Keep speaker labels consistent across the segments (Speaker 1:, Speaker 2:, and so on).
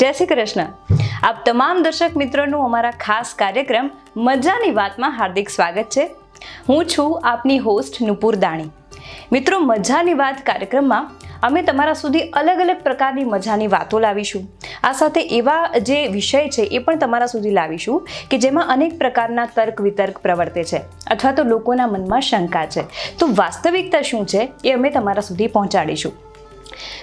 Speaker 1: જય શ્રી કૃષ્ણ. આપ તમામ દર્શક મિત્રોનું અમારા ખાસ કાર્યક્રમ મજાની વાતમાં હાર્દિક સ્વાગત છે. હું છું આપની હોસ્ટ નુપુર દાણી. મિત્રો, મજાની વાત કાર્યક્રમમાં અમે તમારા સુધી અલગ અલગ પ્રકારની મજાની વાતો લાવીશું. આ સાથે એવા જે વિષય છે એ પણ તમારા સુધી લાવીશું કે જેમાં અનેક પ્રકારના તર્ક વિતર્ક પ્રવર્તે છે અથવા તો લોકોના મનમાં શંકા છે. તો વાસ્તવિકતા શું છે એ અમે તમારા સુધી પહોંચાડીશું.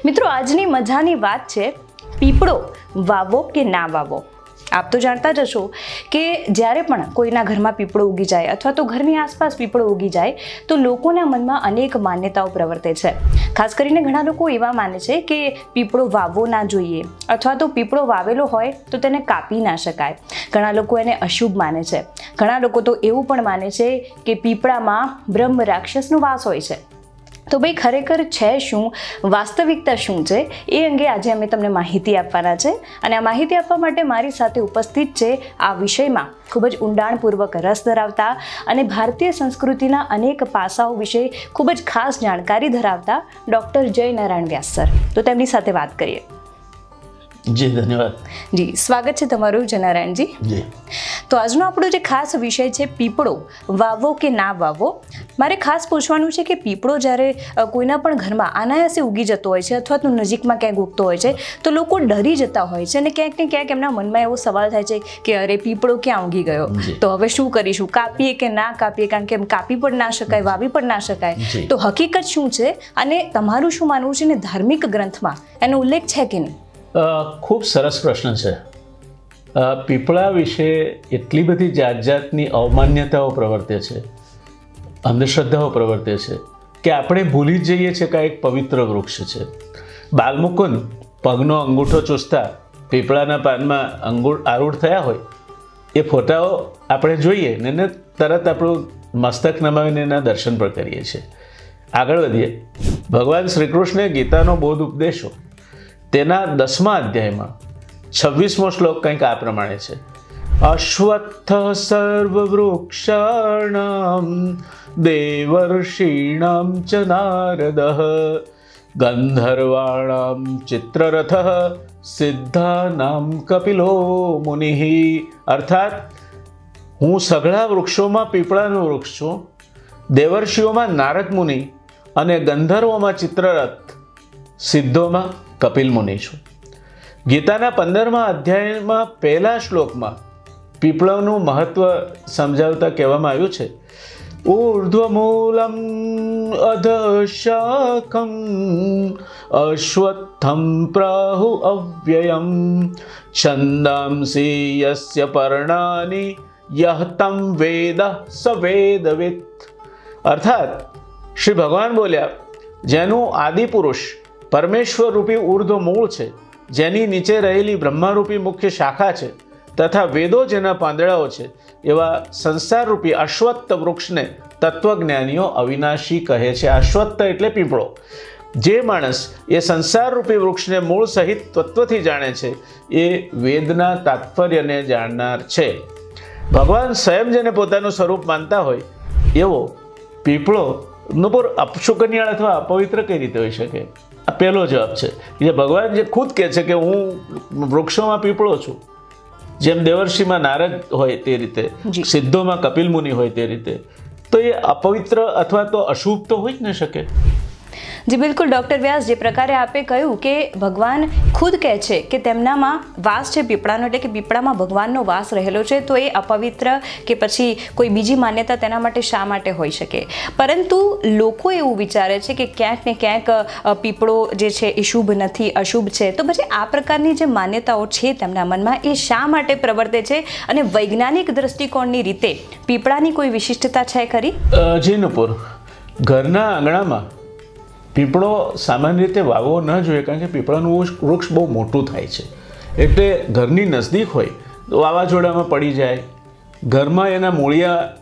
Speaker 1: મિત્રો, આજની મજાની વાત છે પીપળો વાવો કે ના વાવો? આપ તો જાણતા જ હશો કે જ્યારે પણ કોઈના ઘરમાં પીપળો ઉગી જાય અથવા તો ઘરની આસપાસ પીપળો ઉગી જાય, તો લોકોના મનમાં અનેક માન્યતાઓ પ્રવર્તે છે. ખાસ કરીને ઘણા લોકો એવા માને છે કે પીપળો વાવવો ના જોઈએ અથવા તો પીપળો વાવેલો હોય તો તેને કાપી ના શકાય. ઘણા લોકો એને અશુભ માને છે. ઘણા લોકો તો એવું પણ માને છે કે પીપળામાં બ્રહ્મ રાક્ષસનો વાસ હોય છે. તો ભાઈ ખરેખર છે શું? વાસ્તવિકતા શું છે? એ અંગે આજે અમે તમને માહિતી આપવાના છે અને આ માહિતી આપવા માટે મારી સાથે ઉપસ્થિત છે આ વિષયમાં ખૂબ જ ઊંડાણપૂર્વક રસ ધરાવતા અને ભારતીય સંસ્કૃતિના અનેક પાસાઓ વિશે ખૂબ જ ખાસ જાણકારી ધરાવતા ડૉક્ટર જય નારાયણ વ્યાસ સર. તો તેમની સાથે વાત કરીએ.
Speaker 2: જી ધન્યવાદ.
Speaker 1: જી સ્વાગત છે તમારું જનારાયણજી.
Speaker 2: જી.
Speaker 1: તો આજનો આપણો જે ખાસ વિષય છે પીપળો વાવો કે ના વાવો? મારે ખાસ પૂછવાનું છે કે પીપળો જ્યારે કોઈના પણ ઘરમાં અનાયાસે ઉગી જતો હોય છે અથવા તો નજીકમાં ક્યાંક ઉગતો હોય છે તો લોકો ડરી જતા હોય છે અને ક્યાંક ને ક્યાંક એમના મનમાં એવો સવાલ થાય છે કે અરે પીપળો ક્યાં ઉગી ગયો? તો હવે શું કરીશું? કાપીએ કે ના કાપીએ? કારણ કે એમ કાપી પણ ના શકાય વાવી પણ ના શકાય. તો હકીકત શું છે? અને તમારું શું માનવું છે? ને ધાર્મિક ગ્રંથમાં એનો ઉલ્લેખ છે કે નહીં?
Speaker 2: ખૂબ સરસ પ્રશ્ન છે. પીપળા વિશે એટલી બધી જાત જાતની અવમાન્યતાઓ પ્રવર્તે છે, અંધશ્રદ્ધાઓ પ્રવર્તે છે કે આપણે ભૂલી જ જઈએ છીએ કે એક પવિત્ર વૃક્ષ છે. બાલમુકુંદ પગનો અંગૂઠો ચૂસતા પીપળાના પાનમાં અંગુળ આરૂઢ થયા હોય, એ ફોટાઓ આપણે જોઈએ ને એને તરત આપણું મસ્તક નમાવીને એના દર્શન પણ કરીએ છીએ. આગળ વધીએ. ભગવાન શ્રી કૃષ્ણે ગીતાનો બોધ ઉપદેશો તેના દસમા અધ્યાયમાં છવ્વીસમો શ્લોક કંઈક આ પ્રમાણે છે. અશ્વત્થ સર્વવૃક્ષાણામ દેવર્ષીણામ ચ નારદ ગંધર્વાણામ ચિત્રરથ સિદ્ધાનામ કપિલો મુનિ અર્થાત હું સઘળા વૃક્ષોમાં પીપળાનું વૃક્ષ છું, દેવર્ષિઓમાં નારદ મુનિ અને ગંધર્વોમાં ચિત્રરથ સિદ્ધોમાં કપિલ મુનિ છું. ગીતાના પંદરમા અધ્યાયમાં પહેલા શ્લોકમાં પીપળાનું મહત્વ સમજાવતા કહેવામાં આવ્યું છે, ઉર્ધ્વમૂલમ અધશાખમ અશ્વત્થમ પ્રાહુ અવ્યયમ છંદમ યસ્ય પર્ણાની યહ તમ વેદ સ વેદવિત. અર્થાત, શ્રી ભગવાન બોલ્યા, જેનું આદિપુરુષ પરમેશ્વર રૂપી ઉર્ધ્વ મૂળ છે, જેની નીચે રહેલી બ્રહ્મારૂપી મુખ્ય શાખા છે, તથા વેદો જેના પાંદડાઓ છે, એવા સંસાર રૂપી અશ્વત્થ વૃક્ષને તત્વજ્ઞાનીઓ અવિનાશી કહે છે. અશ્વત્થ એટલે પીપળો. જે માણસ એ સંસાર રૂપી વૃક્ષને મૂળ સહિત તત્વથી જાણે છે, એ વેદના તાત્પર્યને જાણનાર છે. ભગવાન સ્વયં જેને પોતાનું સ્વરૂપ માનતા હોય, એવો પીપળો નુપુર અપશુકન્યાળ અથવા અપવિત્ર કઈ રીતે હોઈ શકે? આ પહેલો જવાબ છે. જે ભગવાન જે ખુદ કહે છે કે હું વૃક્ષોમાં પીપળો છું. જેમ દેવર્ષિમાં નારદ હોય તે રીતે સિદ્ધોમાં કપિલ મુનિ હોય તે રીતે તો એ અપવિત્ર અથવા તો અશુભ તો હોઈ જ ન શકે.
Speaker 1: જી બિલકુલ ડૉક્ટર વ્યાસ જે પ્રકારે આપે કહ્યું કે ભગવાન ખુદ કહે છે કે તેમનામાં વાસ છે પીપળાનો એટલે કે પીપળામાં ભગવાનનો વાસ રહેલો છે તો એ અપવિત્ર કે પછી કોઈ બીજી માન્યતા તેના માટે શા માટે હોઈ શકે? પરંતુ લોકો એવું વિચારે છે કે ક્યાંક ને ક્યાંક પીપળો જે છે એ શુભ નથી અશુભ છે. તો પછી આ પ્રકારની જે માન્યતાઓ છે તેમના મનમાં એ શા માટે પ્રવર્તે છે? અને વૈજ્ઞાનિક દૃષ્ટિકોણની રીતે પીપળાની કોઈ વિશિષ્ટતા છે ખરી?
Speaker 2: અ, જી ઘરના આંગણામાં પીપળો સામાન્ય રીતે વાવવો ન જોઈએ કારણ કે પીપળાનું વૃક્ષ- બહુ મોટું થાય છે. એટલે ઘરની નજદીક હોય તો વાવાઝોડામાં પડી જાય, ઘરમાં એના મૂળિયા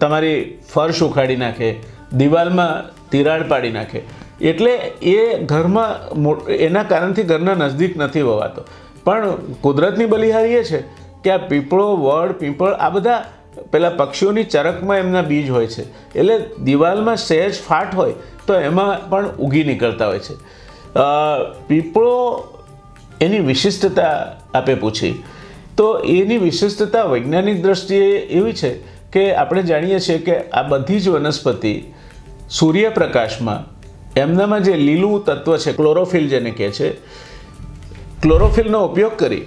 Speaker 2: તમારી ફર્શ ઉખાડી નાખે, દિવાલમાં તિરાડ પાડી નાખે. એટલે એ ઘરમાં એના કારણથી ઘરના નજદીક નથી વવાતો. પણ કુદરતની બલિહારી એ છે કે આ પીપળો, વડ, પીપળ આ બધા પેલા પક્ષીઓની ચરકમાં એમના બીજ હોય છે. એટલે દિવાલમાં સહેજ ફાટ હોય તો એમાં પણ ઉગી નીકળતા હોય છે. પીપળો એની વિશિષ્ટતા આપે પૂછી. તો એની વિશિષ્ટતા વૈજ્ઞાનિક દ્રષ્ટિએ એવી છે કે આપણે જાણીએ છીએ કે આ બધી જ વનસ્પતિ સૂર્યપ્રકાશમાં, એમનામાં જે લીલું તત્વ છે, ક્લોરોફિલ જેને કહે છે, ક્લોરોફિલનો ઉપયોગ કરી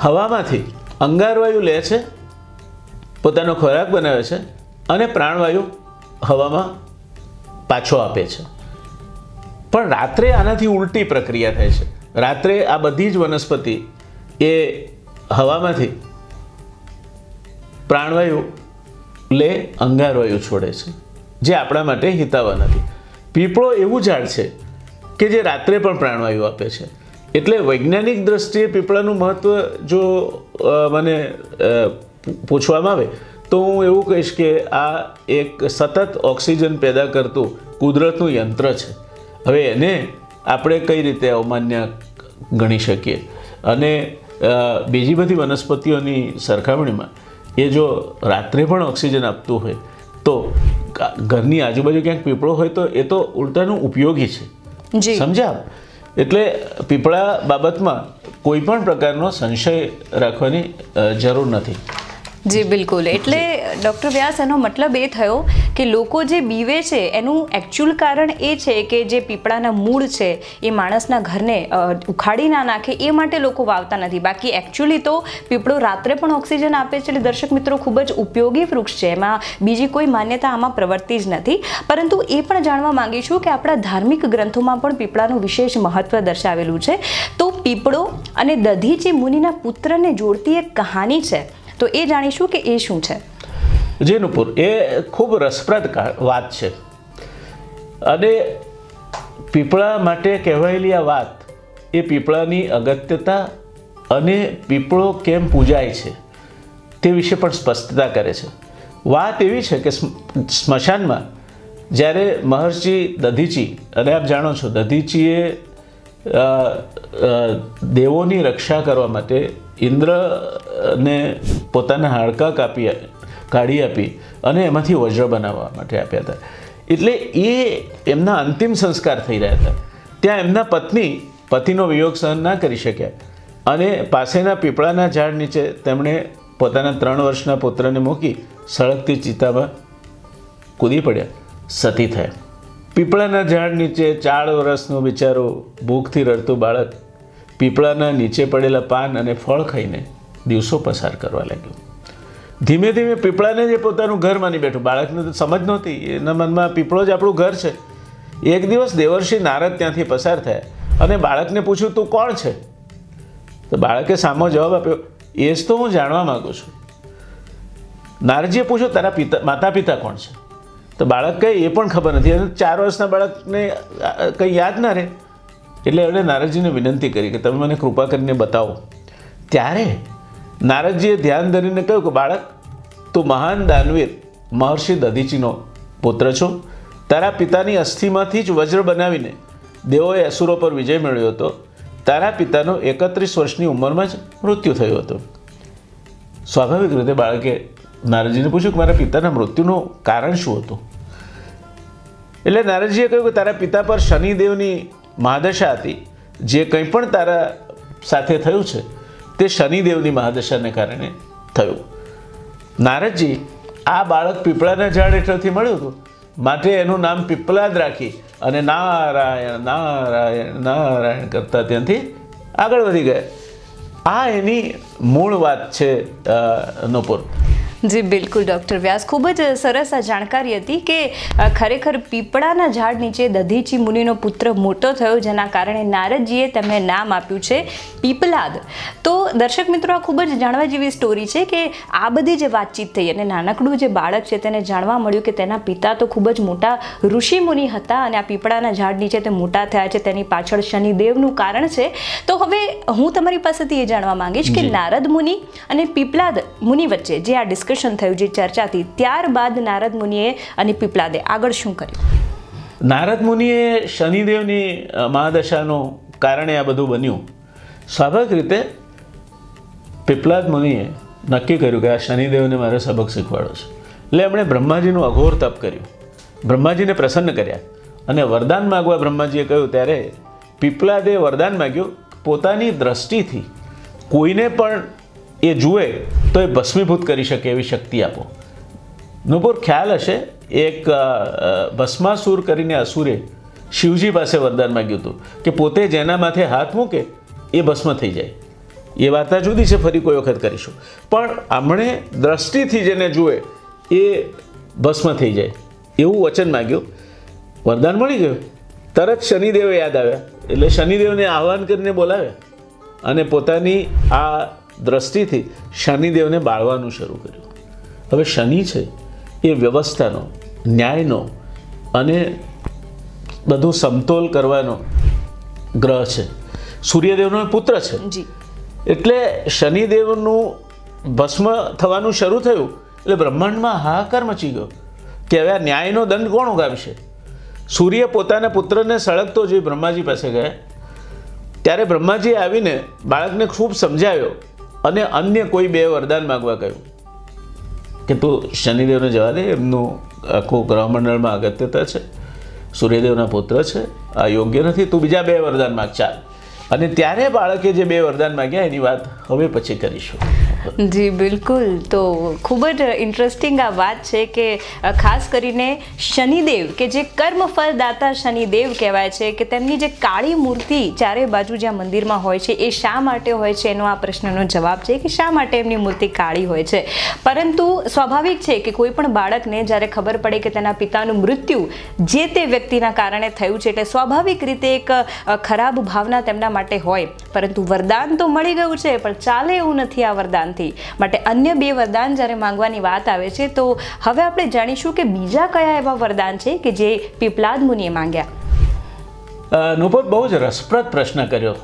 Speaker 2: હવામાંથી અંગારવાયુ લે છે પોતાનો ખોરાક બનાવે છે અને પ્રાણવાયુ હવામાં પાછો આપે છે. પણ રાત્રે આનાથી ઉલટી પ્રક્રિયા થાય છે. રાત્રે આ બધી જ વનસ્પતિ એ હવામાંથી પ્રાણવાયુ લે અંગારવાયુ છોડે છે, જે આપણા માટે હિતાવહ નથી. પીપળો એવું ઝાડ છે કે જે રાત્રે પણ પ્રાણવાયુ આપે છે. એટલે વૈજ્ઞાનિક દ્રષ્ટિએ પીપળાનું મહત્ત્વ જો મને પૂછવામાં આવે તો હું એવું કહીશ કે આ એક સતત ઓક્સિજન પેદા કરતું કુદરતનું યંત્ર છે. હવે એને આપણે કઈ રીતે અવમાન્ય ગણી શકીએ? અને બીજી બધી વનસ્પતિઓની સરખામણીમાં એ જો રાત્રે પણ ઓક્સિજન આપતું હોય તો ઘરની આજુબાજુ ક્યાંક પીપળો હોય તો એ તો ઉલટાનું ઉપયોગી છે. સમજા એટલે પીપળા બાબતમાં કોઈ પણ પ્રકારનો સંશય રાખવાની જરૂર નથી.
Speaker 1: જી બિલકુલ. એટલે ડૉક્ટર વ્યાસ એનો મતલબ એ થયો કે લોકો જે બીવે છે એનું એકચ્યુઅલ કારણ એ છે કે જે પીપળાના મૂળ છે એ માણસના ઘરને ઉખાડી ના નાખે એ માટે લોકો વાવતા નથી. બાકી એકચ્યુઅલી તો પીપળો રાત્રે પણ ઓક્સિજન આપે છે એટલે દર્શક મિત્રો ખૂબ જ ઉપયોગી વૃક્ષ છે. એમાં બીજી કોઈ માન્યતા આમાં પ્રવર્તી જ નથી. પરંતુ એ પણ જાણવા માંગીશું કે આપણા ધાર્મિક ગ્રંથોમાં પણ પીપળાનું વિશેષ મહત્વ દર્શાવેલું છે. તો પીપળો અને દધીચી મુનિના પુત્રને જોડતી એક કહાની છે તો એ જાણીશું કે એ શું છે?
Speaker 2: જી નુપુર એ ખૂબ રસપ્રદ વાત છે. અને પીપળા માટે કહેવાયેલી આ વાત, એ પીપળાની અગત્યતા અને પીપળો કેમ પૂજાય છે, તે વિશે પણ સ્પષ્ટતા કરે છે. વાત એવી છે કે સ્મ- સ્મશાનમાં જ્યારે મહર્ષિ દધીચી, અને આપ જાણો છો, દધીચીએ દેવોની રક્ષા કરવા માટે ઇન્દ્રને પોતાના હાડકાં કાપી કાઢી આપી અને એમાંથી વજ્ર બનાવવા માટે આપ્યા હતા. એટલે એ એમના અંતિમ સંસ્કાર થઈ રહ્યા હતા. ત્યાં એમના પત્ની પતિનો વિયોગ સહન ના કરી શક્યા. અને પાસેના પીપળાના ઝાડ નીચે તેમણે પોતાના ત્રણ વર્ષના પુત્રને મૂકી સળગતી ચિતામાં કૂદી પડ્યા. સતી થયા. પીપળાના ઝાડ નીચે ચાર વર્ષનું બિચારું ભૂખથી રડતું બાળક પીપળાના નીચે પડેલા પાન અને ફળ ખાઈને દિવસો પસાર કરવા લાગ્યું. ધીમે ધીમે પીપળાને જે પોતાનું ઘર માની બેઠું. બાળકને તો સમજ નહોતી. એના મનમાં પીપળો જ આપણું ઘર છે. એક દિવસ દેવર્ષિ નારદ ત્યાંથી પસાર થયા અને બાળકને પૂછ્યું, તું કોણ છે? તો બાળકે સામો જવાબ આપ્યો, એ જ તો હું જાણવા માગું છું. નારજીએ પૂછ્યું, તારા પિતા માતા પિતા કોણ છે? તો બાળક કંઈ એ પણ ખબર નથી. અને ચાર વર્ષના બાળકને કંઈ યાદ ના રહે. એટલે એમણે નારદજીને વિનંતી કરી કે તમે મને કૃપા કરીને બતાવો. ત્યારે નારદજીએ ધ્યાન ધરીને કહ્યું કે બાળક, તું મહાન દાનવીર, મહર્ષિ દધીચીનો પુત્ર છો. તારા પિતાની અસ્થિમાંથી જ વજ્ર બનાવીને દેવોએ અસુરો પર વિજય મેળવ્યો હતો. તારા પિતાનો એકત્રીસ વર્ષની ઉંમરમાં જ મૃત્યુ થયું હતું. સ્વાભાવિક રીતે બાળકે નારદજીને પૂછ્યું કે મારા પિતાના મૃત્યુનું કારણ શું હતું? એટલે નારદજીએ કહ્યું કે તારા પિતા પર શનિદેવની મહાદશા હતી. જે કંઈ પણ તારા સાથે થયું છે, તે શનિદેવની મહાદશાને કારણે થયું. નારદજી, આ બાળક પીપળાના ઝાડ હેઠળથી મળ્યું હતું. માટે એનું નામ પીપલાદ રાખી અને નારાયણ નારાયણ નારાયણ કરતા ત્યાંથી આગળ વધી ગયા. આ એની મૂળ વાત છે નૂપુર
Speaker 1: જી બિલકુલ ડૉક્ટર વ્યાસ. ખૂબ જ સરસ આ જાણકારી હતી કે ખરેખર પીપળાના ઝાડ નીચે દધીચી મુનિનો પુત્ર મોટો થયો જેના કારણે નારદજીએ તેમને નામ આપ્યું છે પીપલાદ. તો દર્શક મિત્રો આ ખૂબ જ જાણવા જેવી સ્ટોરી છે કે આ બધી જે વાતચીત થઈ અને નાનકડું જે બાળક છે તેને જાણવા મળ્યું કે તેના પિતા તો ખૂબ જ મોટા ઋષિ મુનિ હતા અને આ પીપળાના ઝાડ નીચે તે મોટા થયા છે તેની પાછળ શનિદેવનું કારણ છે. તો હવે હું તમારી પાસેથી એ જાણવા માંગીશ કે નારદ મુનિ અને પીપલાદ મુનિ વચ્ચે જે આ ડિસ્કશન થયું જે ચર્ચા હતી ત્યારબાદ નારદ મુનિએ અને પીપલાદે આગળ શું કર્યું?
Speaker 2: નારદ મુનિએ શનિદેવની મહાદશાનું કારણે આ બધું બન્યું. સ્વાભાવિક રીતે પીપલાદ મુનિએ નક્કી કર્યું કે આ શનિદેવને મારે સબક શીખવાડો છે. એટલે એમણે બ્રહ્માજીનું અઘોર તપ કર્યું. બ્રહ્માજીને પ્રસન્ન કર્યા. અને વરદાન માગવા બ્રહ્માજીએ કહ્યું, ત્યારે પીપલાદે વરદાન માગ્યું, પોતાની દ્રષ્ટિથી કોઈને પણ એ જુએ તો એ ભસ્મીભૂત કરી શકે એવી શક્તિ આપો. નુપુર ખ્યાલ હશે, એક ભસ્માસુર કરીને અસુરે શિવજી પાસે વરદાન માંગ્યું હતું કે પોતે જેના માથે હાથ મૂકે એ ભસ્મ થઈ જાય. એ વાર્તા જુદી છે, ફરી કોઈ વખત કરીશું. પણ આમણે દ્રષ્ટિથી જેને જુએ એ ભસ્મ થઈ જાય. એવું વચન માગ્યું. વરદાન મળી ગયું. તરત શનિદેવ યાદ આવ્યા. એટલે શનિદેવને આહવાન કરીને બોલાવ્યા અને પોતાની આ દ્રષ્ટિથી શનિદેવને બાળવાનું શરૂ કર્યું. હવે શનિ છે એ વ્યવસ્થાનો ન્યાયનો અને બધું સમતોલ કરવાનો ગ્રહ છે. સૂર્યદેવનો પુત્ર છે. એટલે શનિદેવનું ભસ્મ થવાનું શરૂ થયું એટલે બ્રહ્માંડમાં હાહાકાર મચી ગયો કે હવે આ ન્યાયનો દંડ કોણ ઉગામશે સૂર્ય પોતાના પુત્રને સળગતો જોઈ બ્રહ્માજી પાસે ગયા. ત્યારે બ્રહ્માજી આવીને બાળકને ખૂબ સમજાવ્યો અને અન્ય કોઈ બે વરદાન માગવા કહ્યું? કે તું શનિદેવને જવા દે, એમનું આખું ગ્રહમંડળમાં અગત્યતા છે, સૂર્યદેવના પુત્ર છે, આ યોગ્ય નથી, તું બીજા બે વરદાન માગ, ચાલ. અને ત્યારે બાળકે જે બે વરદાન માગ્યા એની વાત હવે પછી કરીશું.
Speaker 1: જી, બિલકુલ. તો ખૂબ જ ઇન્ટરેસ્ટિંગ આ વાત છે કે ખાસ કરીને શનિદેવ, કે જે કર્મફળદાતા શનિદેવ કહેવાય છે, કે તેમની જે કાળી મૂર્તિ ચારે બાજુ જ્યાં મંદિરમાં હોય છે, એ શા માટે હોય છે? એનો આ પ્રશ્નનો જવાબ છે કે શા માટે એમની મૂર્તિ કાળી હોય છે? પરંતુ સ્વાભાવિક છે કે કોઈ પણ બાળકને જ્યારે ખબર પડે કે તેના પિતાનું મૃત્યુ જે તે વ્યક્તિના કારણે થયું છે, એટલે સ્વાભાવિક રીતે એક ખરાબ ભાવના તેમના માટે હોય. પરંતુ વરદાન તો મળી ગયું છે, પણ ચાલે એવું નથી આ વરદાનથી. માટે અન્ય બે વરદાન જ્યારે માંગવાની વાત આવે છે, તો હવે આપણે જાણીશું કે બીજા કયા એવા વરદાન છે કે જે પીપલાદ મુનિએ માંગ્યા.
Speaker 2: નુપત બહુ જ રસપ્રદ પ્રશ્ન કર્યો.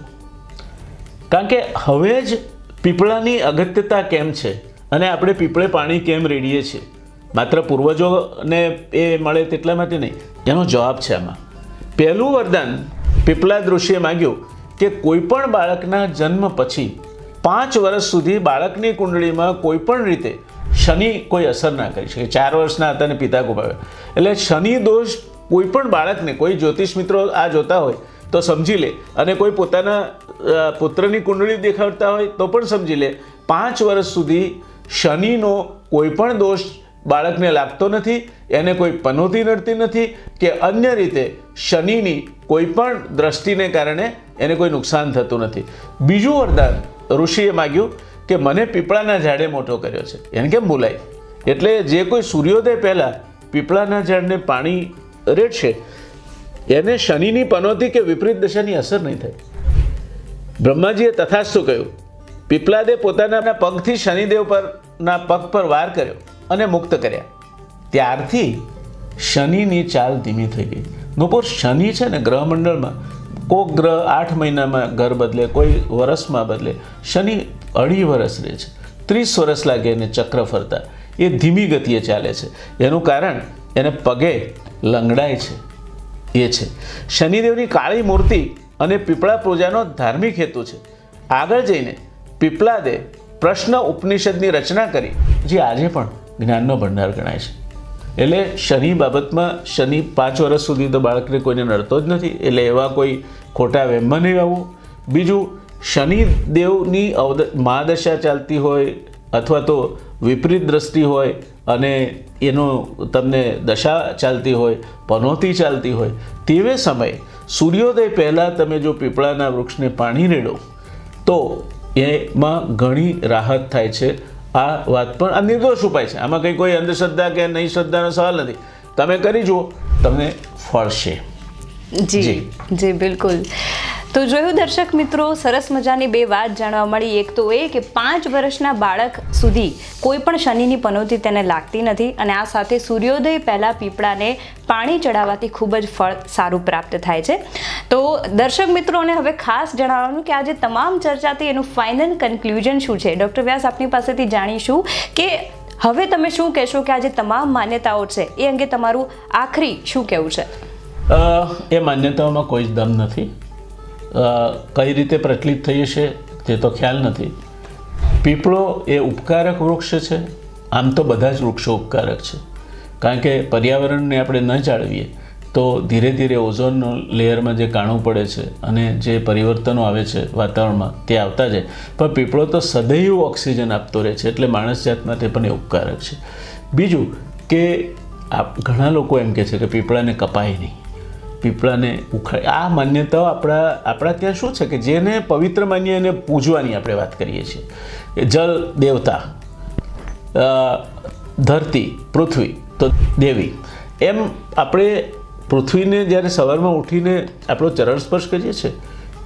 Speaker 2: કારણ કે હવે જ પીપળાની અગત્યતા કેમ છે અને આપણે પીપળે પાણી કેમ રેડીએ છીએ? માત્ર પૂર્વજોને એ મળે તેટલા માટે નહીં એનો જવાબ છે આમાં. પહેલું વરદાન પીપળા દૃશ્યે માગ્યું કે કોઈપણ બાળકના જન્મ પછી પાંચ વર્ષ સુધી બાળકની કુંડળીમાં કોઈ પણ રીતે શનિ કોઈ અસર ના કરી શકે. ચાર વર્ષના હતા અને પિતા ગુમાવ્યા. એટલે શનિ દોષ કોઈ પણ બાળકને, કોઈ જ્યોતિષ મિત્રો આ જોતા હોય તો સમજી લે. અને કોઈ પોતાના પુત્રની કુંડળી દેખાડતા હોય તો પણ સમજી લે. પાંચ વર્ષ સુધી શનિનો કોઈ પણ દોષ બાળકને લાગતો નથી, એને કોઈ પનોતી નડતી નથી કે અન્ય રીતે શનિની કોઈ પણ દ્રષ્ટિને કારણે એને કોઈ નુકસાન થતું નથી. બીજું વરદાન ઋષિએ માગ્યું કે મને પીપળાના ઝાડે મોટો કર્યો છે. એને કેમ બોલાય? એટલે જે કોઈ સૂર્યોદય પહેલાં પીપળાના ઝાડને પાણી રેડશે, એને શનિની પનોતી કે વિપરીત દશાની અસર નહીં થાય. બ્રહ્માજીએ તથાસ્તુ કહ્યું પીપલાદે પોતાના પગથી શનિદેવ પરના પગ પર વાર કર્યો અને મુક્ત કર્યા. ત્યારથી શનિની ચાલ ધીમી થઈ ગઈ. નુપુર શનિ છે ને ગ્રહમંડળમાં કોક ગ્રહ આઠ મહિનામાં ઘર બદલે, કોઈ વર્ષમાં બદલે. શનિ અઢી વર્ષ રહે છે. ત્રીસ વર્ષ લાગે એને ચક્ર ફરતા. એ ધીમી ગતિએ ચાલે છે. એનું કારણ એને પગે લંગડાય છે. એ છે. શનિદેવની કાળી મૂર્તિ અને પીપળા પૂજાનો ધાર્મિક હેતુ છે. આગળ જઈને પીપળાદે પ્રશ્ન ઉપનિષદની રચના કરી, જે આજે પણ જ્ઞાનનો ભંડાર ગણાય છે. એટલે શનિ બાબતમાં શનિ પાંચ વર્ષ સુધી તો બાળકને કોઈને નડતો જ નથી. એટલે એવા કોઈ ખોટા વહેમમાં નહીં આવવું બીજું શનિદેવની અવદ, મહાદશા ચાલતી હોય અથવા તો વિપરીત દ્રષ્ટિ હોય અને એનો તમને દશા ચાલતી હોય, પનોતી ચાલતી હોય, તેવે સમયે સૂર્યોદય પહેલાં તમે જો પીપળાના વૃક્ષને પાણી રેડો, તો એમાં ઘણી રાહત થાય છે. આ વાત પણ આ નિર્દોષ ઉપાય છે. આમાં કંઈ કોઈ અંધશ્રદ્ધા કે નહીં શ્રદ્ધાનો સવાલ નથી. તમે કરી જુઓ તમને ફળશે.
Speaker 1: જી
Speaker 2: જી.
Speaker 1: જી બિલકુલ. તો જોયું દર્શક મિત્રો, સરસ મજાની બે વાત જાણવા મળી. એક તો એ કે પાંચ વર્ષના બાળક સુધી કોઈ પણ શનિની પનોતી તેને લાગતી નથી અને આ સાથે સૂર્યોદય પહેલાં પીપળાને પાણી ચડાવવાથી ખૂબ જ ફળ સારું પ્રાપ્ત થાય છે. તો દર્શક મિત્રોને હવે ખાસ જણાવવાનું કે આજે તમામ ચર્ચાથી એનું ફાઇનલ કન્ક્લુઝન શું છે? ડૉક્ટર વ્યાસ, આપની પાસેથી જાણીશું કે હવે તમે શું કહેશો કે આજે તમામ માન્યતાઓ છે, એ અંગે તમારું આખરી શું કહેવું છે?
Speaker 2: એ માન્યતાઓમાં કોઈ જ દમ નથી. કઈ રીતે પ્રચલિત થઈ હશે તે તો ખ્યાલ નથી. પીપળો એ ઉપકારક વૃક્ષ છે. આમ તો બધા જ વૃક્ષો ઉપકારક છે. કારણ કે પર્યાવરણને આપણે ન જાળવીએ, તો ધીરે ધીરે ઓઝોન લેયરમાં જે કાણું પડે છે અને જે પરિવર્તનો આવે છે વાતાવરણમાં, તે આવતા જાય. પણ પીપળો તો સદૈવ ઓક્સિજન આપતો રહે છે, એટલે માણસ જાત માટે પણ એ ઉપકારક છે. બીજું કે આપ, ઘણા લોકો એમ કહે છે કે પીપળાને કપાય નહીં. પીપળાને ઉખાડ આ માન્યતાઓ આપણા આપણા ત્યાં શું છે કે જેને પવિત્ર માનીએ એને પૂજવાની આપણે વાત કરીએ છીએ. જલ દેવતા ધરતી, પૃથ્વી, તો દેવી. એમ આપણે પૃથ્વીને જ્યારે સવારમાં ઉઠીને આપણો ચરણ સ્પર્શ કરીએ છીએ,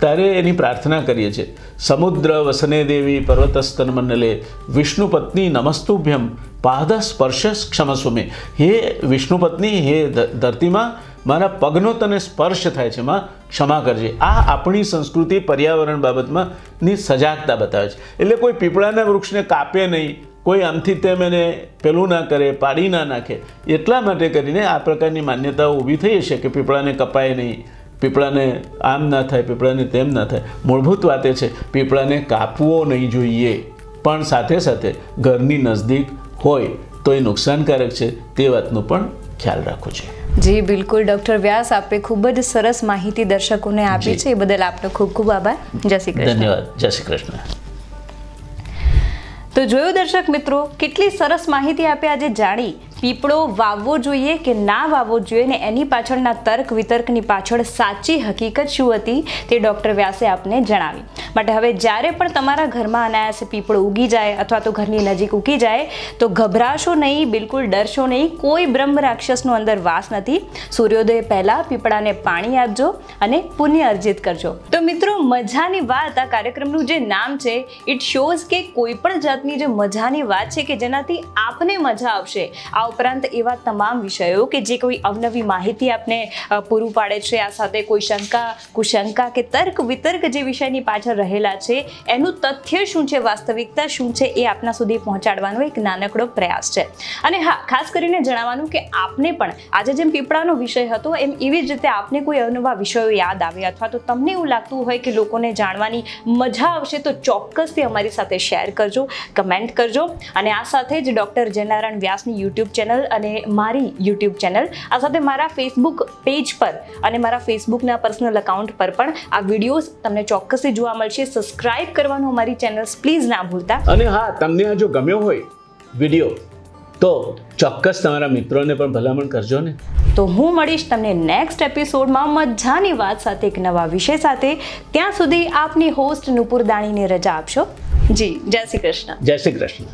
Speaker 2: ત્યારે એની પ્રાર્થના કરીએ છીએ. સમુદ્ર વસને દેવી પર્વતસ્તન મંડલે, વિષ્ણુ પત્ની નમસ્તુભ્યમ, પાદ સ્પર્શ ક્ષમસ્વમે. હે વિષ્ણુ પત્ની, હે ધરતીમાં મારા પગનો તને સ્પર્શ થાય છે, માં. ક્ષમા કરજે. આ આપણી સંસ્કૃતિ પર્યાવરણ બાબતમાં ની સજાગતા બતાવે છે. એટલે કોઈ પીપળાના વૃક્ષને કાપે નહીં, કોઈ આમથી તેમ એને પેલું ના કરે, પાડી ના નાખે, એટલા માટે કરીને આ પ્રકારની માન્યતાઓ ઊભી થઈ હશે કે પીપળાને કપાય નહીં, પીપળાને આમ ના થાય, પીપળાને તેમ ના થાય. મૂળભૂત વાત એ છે, પીપળાને કાપવો નહીં જોઈએ, પણ સાથે સાથે ઘરની નજદીક હોય તો એ નુકસાનકારક છે તે વાતનું પણ ખ્યાલ રાખવો છે.
Speaker 1: જી બિલકુલ. ડોક્ટર વ્યાસ આપે ખૂબ જ સરસ માહિતી દર્શકોને આપી. છે. એ બદલ આપનો ખૂબ ખૂબ આભાર. જય શ્રી કૃષ્ણ.
Speaker 2: ધન્યવાદ. જય શ્રી કૃષ્ણ.
Speaker 1: તો જોયું દર્શક મિત્રો કેટલી સરસ માહિતી આપે આજે જાણી. પીપળો વાવવો જોઈએ કે ના વાવવો જોઈએ ને એની પાછળના તર્ક વિતર્કની પાછળ સાચી હકીકત શું હતી તે ડૉક્ટર વ્યાસે આપને જણાવી. માટે હવે જ્યારે પણ તમારા ઘરમાં અનાયાસે પીપળો ઉગી જાય અથવા તો ઘરની નજીક ઉગી જાય, તો ગભરાશો નહીં, બિલકુલ ડરશો નહીં, કોઈ બ્રહ્મ રાક્ષસનો અંદર વાસ નથી. સૂર્યોદય પહેલાં પીપળાને પાણી આપજો અને પુણ્ય અર્જિત કરજો. તો મિત્રો, મજાની વાત આ કાર્યક્રમનું જે નામ છે ઇટ શોઝ કે કોઈ પણ જાતની જે મજાની વાત છે કે જેનાથી આપને મજા આવશે, આ ઉપરાંત એવા તમામ વિષયો કે જે કોઈ અવનવી માહિતી આપને પૂરું પાડે છે, આ સાથે કોઈ શંકા કુશંકા કે તર્ક, વિતર્ક જે વિષયની પાછળ રહેલા છે, એનું તથ્ય શું છે, વાસ્તવિકતા શું છે, એ આપના સુધી પહોંચાડવાનો એક નાનકડો પ્રયાસ છે. અને હા, ખાસ કરીને જણાવવાનું કે આપને પણ આજે જેમ પીપળાનો વિષય હતો, એમ એવી જ રીતે આપને કોઈ અવનવા વિષયો યાદ આવે અથવા તો તમને એવું લાગતું હોય કે લોકોને જાણવાની મજા આવશે, તો ચોક્કસથી અમારી સાથે શેર કરજો, કમેન્ટ કરજો. અને આ સાથે જ ડૉક્ટર જયનારાયણ વ્યાસની યુટ્યુબ ચેનલ અને મારી યુટ્યુબ ચેનલ આ સાથે મારા ફેસબુક પેજ પર અને મારા ફેસબુકના પર્સનલ અકાઉન્ટ પર પણ આ વિડીયોઝ તમને ચોક્કસથી જોવા મળશે. સબસ્ક્રાઇબ કરવાનું અમારી ચેનલ્સ પ્લીઝ ના ભૂલતા.
Speaker 2: અને હા તમને આ જો ગમ્યો હોય વીડિયો તો ચોક્કસ તમારા મિત્રોને પણ ભલામણ કરજો ને.
Speaker 1: તો હું મળીશ તમને નેક્સ્ટ એપિસોડમાં મજાની વાત સાથે એક નવા વિષય સાથે. ત્યાં સુધી આપની હોસ્ટ નુપુર દાણીને રજા આપશો. જી જય શ્રી કૃષ્ણ.
Speaker 2: જય શ્રી કૃષ્ણ.